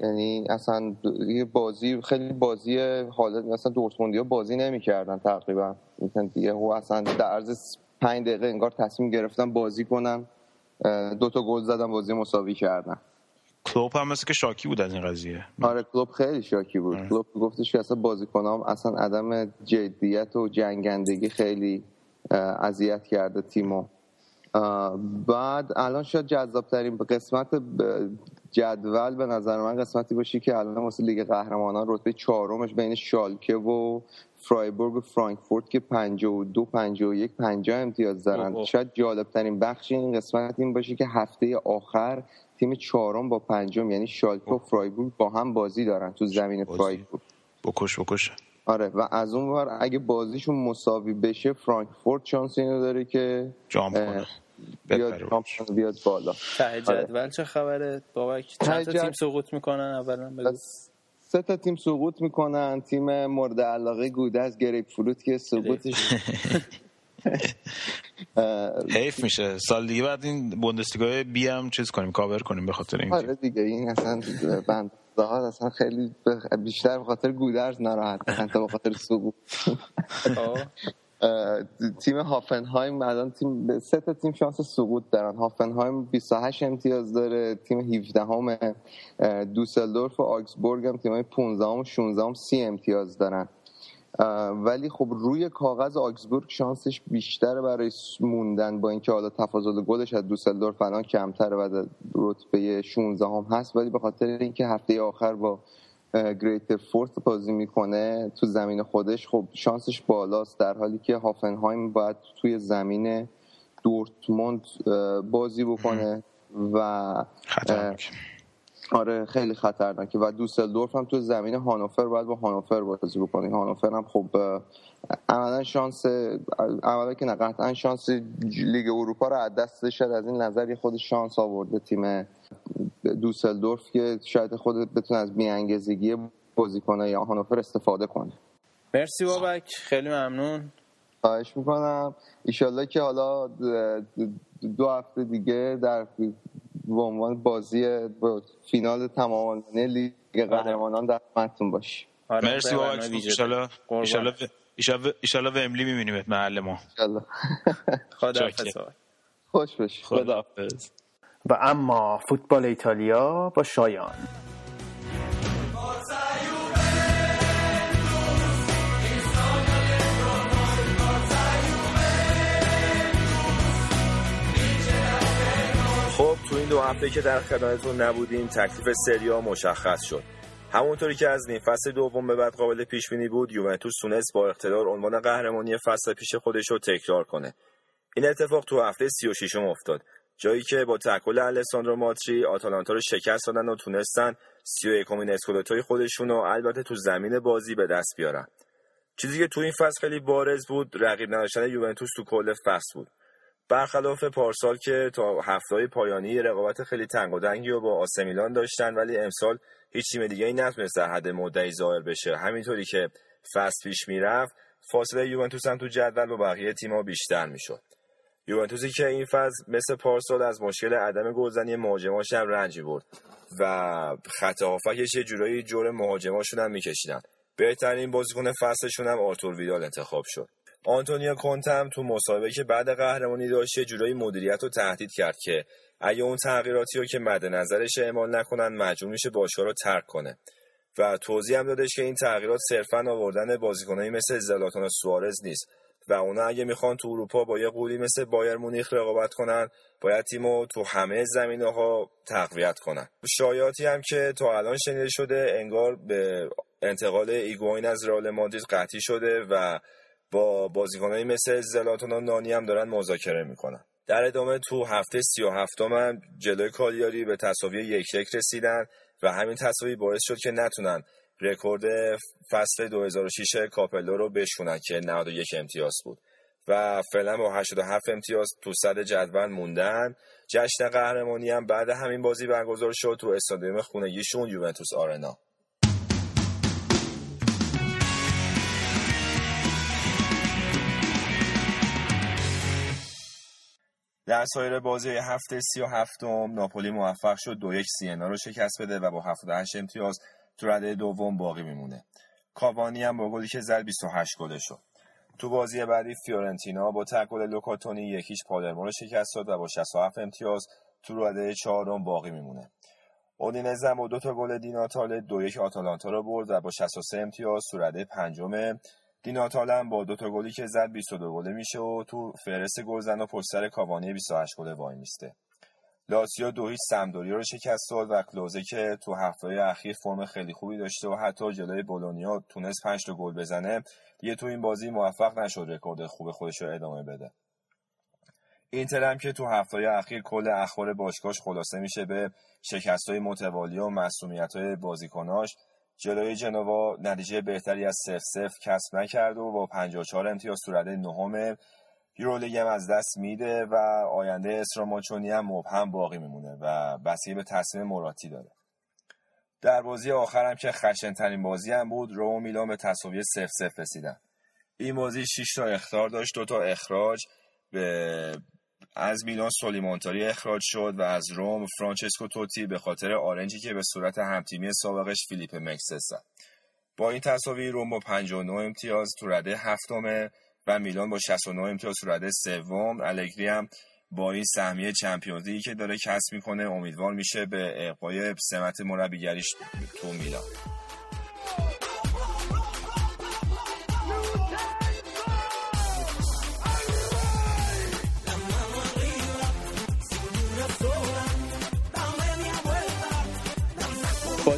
یعنی اصلا یه بازی خیلی بازی حالت مثلا دورتموندیا بازی نمی‌کردن تقریبا. مثلا دیگه یهو اصلا در عرض پنج دقیقه انگار تصمیم گرفتن بازی کنن دو تا گل زدن بازی مساوی کردن کلوب هم مثل که شاکی بود از این قضیه. آره کلوب خیلی شاکی بود. آره. کلوب گفتش که اصلا بازیکنام اصلا عدم جدیت و جنگندگی خیلی اذیت کرده تیمو. بعد الان شاید جذاب ترین قسمت جدول به نظر من قسمتی باشی که الان واسه لیگ قهرمانان رتبه چهارمش بین شالکه و فرایبورگ و فرانکفورت که 52 51 50 امتیاز دارن. شاید جالب ترین بخش این قسمت این باشه که هفته آخر تیم چهارم با پنجم یعنی شالکه و فرایبورگ با هم بازی دارن تو زمین فرایبورگ. بکش بکش. آره و از اون ور اگه بازیشون مساوی بشه فرانکفورت شانس اینو داره که جام کنه. بیاد, بیاد بالا. ته آره. جدول چه خبره؟ بابک چند تا تیم سقوط می‌کنن؟ اولا بگو. سه تا تیم سقوط می‌کنن. تیم مورد علاقه گودرز گریپ فروت که سقوطش <laughs> حیف میشه. سال دیگه بعد این بوندسلیگا بی هم چیز کنیم کاور کنیم به خاطر این آره دیگه این اصلا بند اصلا خیلی بیشتر به خاطر گودرز ناراحت تا به خاطر سقوط. <laughs> تیم هافنهایم الان تیم سه تا تیم شانس سقوط دارن. هافنهایم 28 امتیاز داره. تیم 17 هم دوسلدورف و آکسبورگ هم تیمای 15 و 16 هم 30 امتیاز دارن. ولی خب روی کاغذ آکسبورگ شانسش بیشتره برای موندن با اینکه حالا تفاضل گلش از دوسلدورف الان کمتره و رتبه 16 هم هست. ولی به خاطر اینکه هفته آخر با گریت فورت بازی می‌کنه تو زمین خودش. خب شانسش بالاست در حالی که هافنهایم باید توی زمین دورتموند بازی بکنه و خطرناک. آره خیلی خطرناکه. و دوسلدورف هم تو زمین هانوفر باید با هانوفر بازی بکنه. هانوفر هم خب عملا شانس اولا که نه قطعا شانس لیگ اروپا رو از دست شد از این نظر خود شانس آورده تیم دوسلدورف که شاید خود بتونه از میانگیزگی بازیکنه یا هانوفر استفاده کنه. مرسی بابک. خیلی ممنون. خواهش می‌کنم. ایشالله که حالا دو هفته دیگه در به عنوان بازی فینال تمام لیگ قهرمانان در خدمتتون باشی آره مرسی بابک. ایشالله ایشالله ایشالله و املی می‌بینیم محل ما. خدا خوش باشی. خدا و اما فوتبال ایتالیا با شایان. خب تو این دو هفته که در خدمتتون نبودیم تکلیف سریا مشخص شد. همونطوری که از نیم فصل دوم به بعد قابل پیش بینی بود یوونتوس تونست با اقتدار عنوان قهرمانی فصل پیش خودش رو تکرار کنه. این اتفاق تو هفته 36 افتاد. جایی که با تکل الساندرو ماتری آتالانتا رو شکست دادن و تونستن 31 امین اسکودتوی خودشون رو البته تو زمین بازی به دست بیارن. چیزی که تو این فصل خیلی بارز بود رقیب نداشتن یوونتوس تو کل فصل بود. برخلاف پارسال که تا هفته پایانی رقابت خیلی تنگ و دنگی و با آسمیلان داشتن ولی امسال هیچ تیم دیگه ای نتونست در حد مدعی ظاهر بشه. همینطوری که فصل پیش می‌رفت فاصله یوونتوس هم تو جدول با بقیه تیم‌ها بیشتر می‌شد. یوونتوسی که این فصل مثل پارسال از مشکل عدم گلزنی مهاجماش هم رنجی برد و خط هافکش یه جورایی جور مهاجماشون هم میکشیدن. بهترین بازیکن فصلشون هم آرتور ویدال انتخاب شد. آنتونیو کونتم تو مسابقه که بعد قهرمانی داشت یه جورایی مدیریت رو تهدید کرد که اگه اون تغییراتی رو که مد نظرش اعمال نکنن مجبور میشه باشگاه رو ترک کنه. و توضیح هم دادش که این تغییرات صرفا آوردن بازیکنایی مثل زلاتان و سوارز نیست. و اونا اگه می‌خوان تو اروپا با یه غولی مثل بایرن مونیخ رقابت کنن باید تیمو تو همه زمینه ها تقویت کنن. شایعاتی هم که تا الان شنیده شده انگار به انتقال ایگوین از رئال مادرید قطعی شده و با بازیکنایی مثل زلاتان و نانی هم دارن مذاکره می‌کنن. در ادامه تو هفته سی و هفتم هم جلوی کالیاری به تساوی یک یک رسیدن و همین تساوی باعث شد که نتونن رکورد فصل 2006 کاپلو رو بشکونن که 91 امتیاز بود. و فعلا با 87 امتیاز تو صدر جدول موندن. جشن قهرمانی هم بعد همین بازی برگزار شد تو استادیوم خونگیشون یوونتوس آرنا. در سایر بازی هفته سی و هفتم ناپولی موفق شد دو یک سیه‌نا رو شکست بده و با 78 امتیاز تو رده دوم باقی میمونه. کاوانی هم با گلی که زد 28 گله شد. تو بازی بعدی فیورنتینا با تک گل لوکا تونی یک هیچ پالرمو رو شکست داد و با 67 امتیاز تو رده چهارم باقی میمونه. اودینزه با دو تا گل دی ناتاله دو یک آتالانتا رو برد و با 63 امتیاز تو رده پنجم. دی ناتاله هم با دو تا گلی که زد 22 گله میشه و تو فهرست گلزنا پشت سر کاوانی 28 گله وای میسته. لاتسیو دو هیچ سمدوری رو شکست داد و کلوزه که تو هفته اخیر فرم خیلی خوبی داشته و حتی جلوی بولونیا تونست 5 تا گل بزنه دیگه تو این بازی موفق نشد رکورد خوب خودش رو ادامه بده. اینتر هم که تو هفته اخیر کل اخبار باشگاهش خلاصه میشه به شکست های متوالی و مسئولیت های بازیکناش. جلوی جنوا نتیجه بهتری از 0 0 کسب نکرد و با 54 امتیاز تو رده نهم یورولیگ هم از دست میده و آینده استراماچونی هم مبهم باقی میمونه و بستگی به تصمیم مراتی داره. در بازی آخر هم که خشنترین بازی هم بود رم و میلان به تساوی صفر صفر رسیدن. این بازی 6 تا اخطار داشت دو تا اخراج. به از میلان سولیمونتاری اخراج شد و از رم فرانچسکو توتی به خاطر آرنجی که به صورت همتیمی سابقش فیلیپ مکسس با این تساوی رم با 59 امتیاز تو رده هفتمه. و میلان با 69 امتیاز رده سوم. الگری هم با این سهمیه چمپیونز که داره کسب می‌کنه امیدوار میشه به اقبای سمت مربیگریش تو میلان.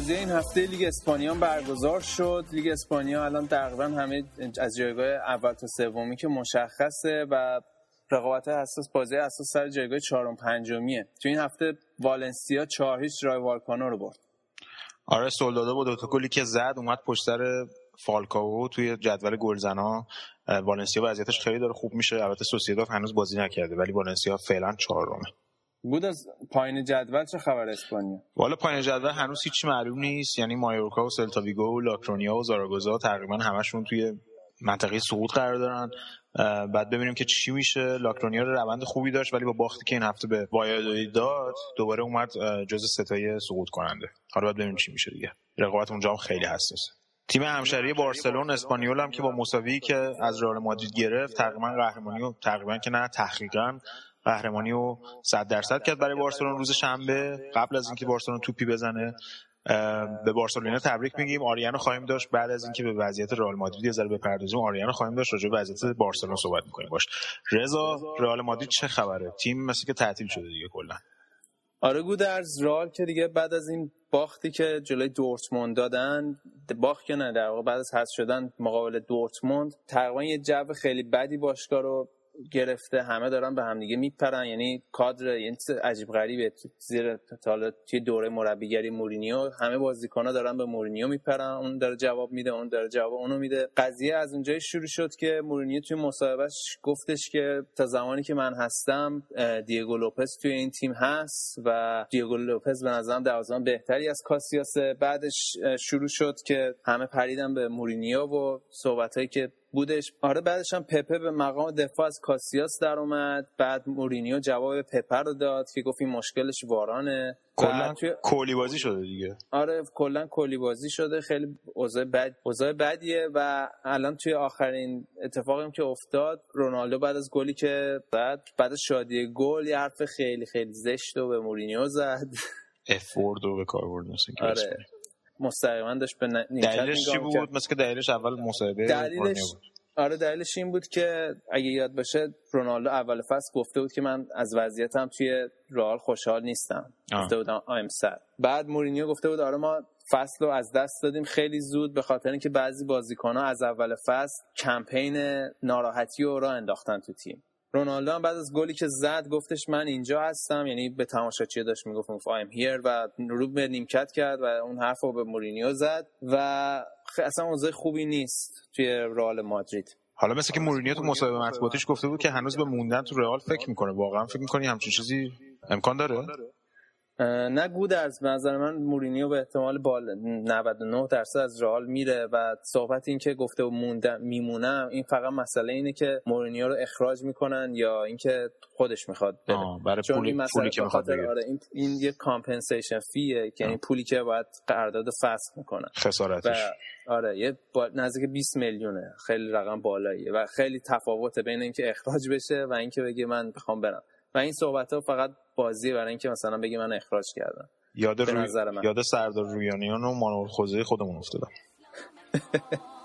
بازی این هفته لیگ اسپانیا برگزار شد. لیگ اسپانیا الان تقریبا همه از جایگاه اول تا سومی که مشخصه و رقابت حساس بازی اساس سر جایگاه چهارم پنجمیه. تو این هفته والنسیا 4 هیچ رای والکانو رو برد. آره سولدادو با دوتا گلی که زد اومد پشت سر فالکاو توی جدول گلزنا. والنسیا وضعیتش خیلی داره خوب میشه. البته سوسییداد هنوز بازی نکرده ولی والنسیا فعلا چهارمه. بود از پایین جدول چه خبر اسپانیا؟ والا پایین جدول هنوز هیچ معلوم نیست. یعنی مایورکا و سلتاویگو و لاکرونیا و زاراگوزا تقریبا همشون توی منطقه سقوط قرار دارن. بعد ببینیم که چی میشه. لاکرونیا رو روند خوبی داشت ولی با باختی که این هفته به وایادولید داد دوباره اومد جز ستای سقوط کننده. حالا بعد ببینیم چی میشه دیگه. رقابت اونجا هم خیلی حساسه تیم همشهری بارسلون اسپانیول هم که با مساوی که از رئال مادرید گرفت تقریبا قهرمانی و تقریبا که نه تحقیقا قهرمانی و 100 درصد کرد برای بارسلون روز شنبه قبل از اینکه بارسلون توپی بزنه به بارسلونا تبریک میگیم. آریانو خواهیم داشت. بعد از اینکه به وضعیت رئال مادرید یه ذره بپردازیم آریانو خواهیم داشت راجع به وضعیت بارسلون صحبت می‌کنیم. باش. رضا رئال مادرید چه خبره؟ تیم مثل که تعطیل شده دیگه کلا. آره گودرز رئال که دیگه بعد از این باختی که جلوی دورتموند دادن باخت که نه در واقع بعد از حذف شدن مقابل دورتموند تقریبا یه جو خیلی بدی باشگاه رو گرفته همه دارن به همدیگه میپرن. یعنی کادر یعنی عجیب غریبه. زیر تا توی دوره مربیگری مورینیو همه بازیکن‌ها دارن به مورینیو میپرن. اون داره جواب میده اون داره جواب اونو میده. قضیه از اونجایی شروع شد که مورینیو توی مصاحبهش گفتش که تا زمانی که من هستم دیگو لوپز توی این تیم هست و دیگو لوپز به نظرم دروازه‌بان بهتری از کاسیاس. بعدش شروع شد که همه پریدن به مورینیو و صحبتایی که بودش. آره بعدش هم پپه به مقام دفاع از کاسیاس در اومد. بعد مورینیو جواب پپه رو داد که گفت این مشکلش وارانه. کلا کلی بازی شده دیگه. آره کلا کلی بازی شده. خیلی اوضاع بد اوضاع بدیه و الان توی آخرین اتفاقی که افتاد رونالدو بعد از گلی که بعد از شادی گل یه حرف خیلی خیلی زشت و به مورینیو زد. افورد رو به کار برد آره. مستقیما داشت به دلیلش چی بود؟ مثل که دلیلش اول مصاحبه دلیلش آره دلیلش این بود که اگه یاد باشه رونالدو اول فصل گفته بود که من از وضعیتم توی رئال خوشحال نیستم. گفته بودم آیم سر. بعد مورینیو گفته بود آره ما فصل رو از دست دادیم. خیلی زود به خاطر اینکه بعضی بازیکن‌ها از اول فصل کمپین ناراحتی رو را انداختن تو تیم. رونالدو هم بعد از گلی که زد گفتش من اینجا هستم. یعنی به تماشاچی داشت می‌گفت ایم هیر و رو به نیمکت کرد و اون حرف رو به مورینیو زد و اصلا اوضاع خوبی نیست توی رئال مادرید. حالا مثل که مورینیو تو مصاحبه مطبوعاتیش گفته بود که هنوز به موندن تو رئال فکر می‌کنه. واقعا فکر می‌کنی همچین چیزی امکان داره؟ نه گودرز به نظر من مورینیو به احتمال بالای 99 درصد از رئال میره و صحبت این که گفته موندم میمونم این فقط مسئله اینه که مورینیو رو اخراج می‌کنن یا اینکه خودش می‌خواد بره. برای چون پولی, این پولی که می‌خواد آره این, این یه compensation fee ه که این پولی که باید قرارداد فسخ می‌کنن. خسارتش. آره یه با... نزدیک 20 میلیونه خیلی رقم بالاییه و خیلی تفاوته بین اینکه اخراج بشه و اینکه بگه من بخوام برم. و این صحبت ها فقط بازی برای اینکه مثلا بگی من اخراج کردم. یاد روی... یاد سردار رویانیان و مانور خوزه خودمون افتادم. <laughs>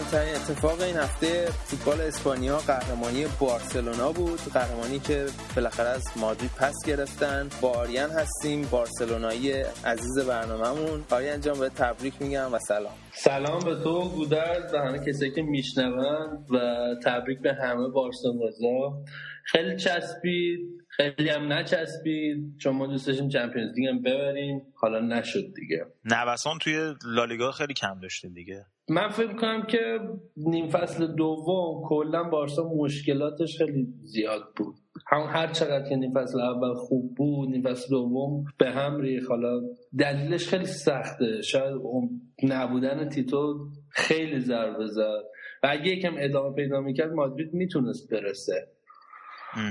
اتفاق این هفته فوتبال اسپانیا قهرمانی بارسلونا بود. قهرمانی که بالاخره از مادرید پس گرفتن. با آریان هستیم بارسلونایی عزیز برنامهمون. آریان جان به تبریک میگم و سلام. سلام به تو گودرز به همه کسایی که میشنوند و تبریک به همه بارسلونا. خیلی چسبید خیلی هم نچسبید. چون ما دوست داشتیم چمپیونز لیگ هم ببریم. حالا نشد دیگه. نوسان توی لالیگا خیلی کم داشتیم دیگه. من فکر کنم که نیم فصل دوم کلا بارسا مشکلاتش خیلی زیاد بود. هم هر چقدر که نیم فصل اول خوب بود نیم فصل دوم به هم ریخ حالا دلیلش خیلی سخته. شاید نبودن تیتو خیلی ضربه زد. و اگه یکم ادامه پیدا می‌کرد مادرید می‌تونست برسه.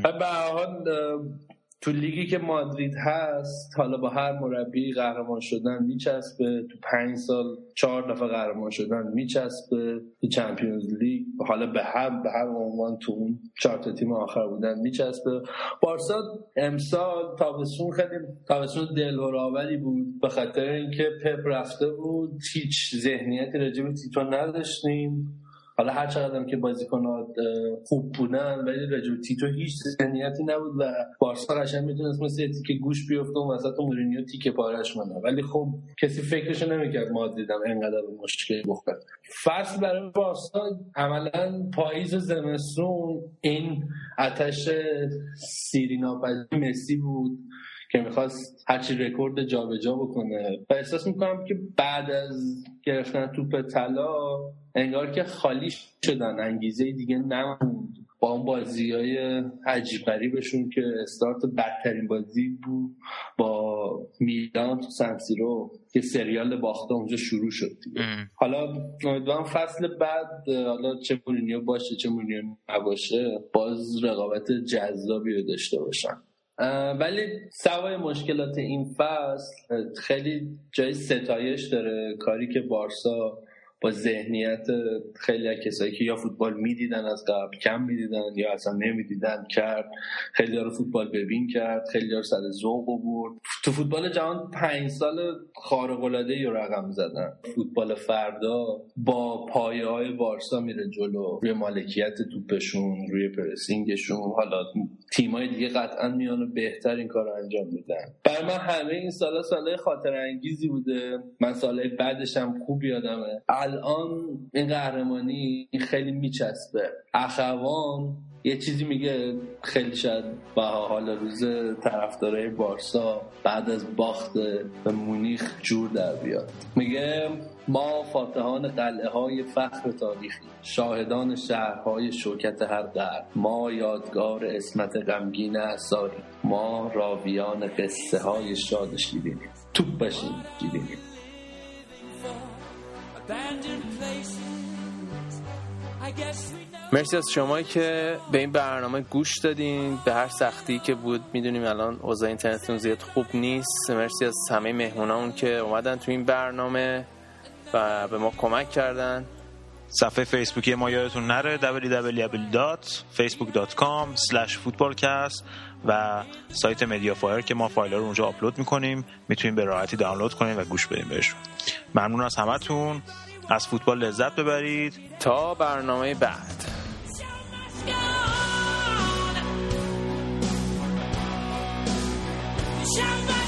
و به حال تو لیگی که مادرید هست حالا با هر مربی قهرمان شدن میچسبه. تو پنج سال چهار دفعه قهرمان شدن میچسبه. تو چمپیونز لیگ حالا به هر به هر عنوان تو اون چهار تیم آخر بودن میچسبه. بارسا امسال تابستون خیلی تابستون دلهوراوری بود. به خاطر اینکه پپ رفته بود هیچ ذهنیتی راجع به تیتو نداشتیم. حالا هر چقدر که بازیکن خوب بودن ولی رجو تیتو هیچ ذهنیتی نبود و بارسا قشنگ می‌تونست مثل که گوش بیفته و وسط مورینیو تیکه پارش منه ولی خب کسی فکرشو نمی‌کرد مادریدم انقدر مشکل بخوره. فصل برای بارسا عملا پاییز زمستون این آتش سیرینا مسی بود. که می‌خواست هرچی رکورد جابجا بکنه. و احساس می‌کنم که بعد از گرفتن توپ طلا انگار که خالی شدن. انگیزه دیگه نموند با اون بازی های عجیب غریبشون که استارت بدترین بازی بود با میلان تو سنسیرو که سریال باخته اونجا شروع شد حالا امیدوارم فصل بعد حالا چه مورینیو باشه چه مورینیو نباشه باز رقابت جذابی رو داشته باشن. ولی سوای مشکلات این فصل خیلی جای ستایش داره. کاری که بارسا با ذهنیت خیلی از کسایی که یا فوتبال می‌دیدن از قبل کم می‌دیدن یا اصلا نمی‌دیدن کرد. خیلی رو فوتبال ببین کرد. خیلی رو سر ذوق برد تو فوتبال جهان پنج سال خارق العاده رو رقم زدن فوتبال فردا با پایه های بارسا میره جلو. روی مالکیت توپشون روی پرسینگشون. حالا تیمای دیگه قطعا میان بهتر این کار رو انجام میدن. برای من همه این سالا سالهای خاطر انگیزی بوده. من سالهای بعدش هم خوب یادمه. الان این قهرمانی خیلی میچسبه. اخوان یه چیزی میگه خیلی شاید با حال روز طرفدارای بارسا بعد از باخت به مونیخ جور در بیاد. میگه ما فاتحان قلعه های فخر تاریخی شاهدان شهرهای شوکت هر در ما یادگار اسمت غمگین اثاری ما راویان قصه های شاد شیرین توپ بشین شیرین مرسی از شما که به این برنامه گوش دادین. به هر سختی که بود می‌دونیم الان اوضاع اینترنتتون زیاد خوب نیست. مرسی از همه مهمونامون که اومدن تو این برنامه و به ما کمک کردن. صفحه فیسبوکی ما یادتون نره www.facebook.com footballcast. و سایت MediaFire که ما فایل رو اونجا آپلود می‌کنیم می‌تونیم به راحتی دانلود کنیم و گوش بدیم بهشون ممنون از همتون. از فوتبال لذت ببرید. تا برنامه بعد. Shall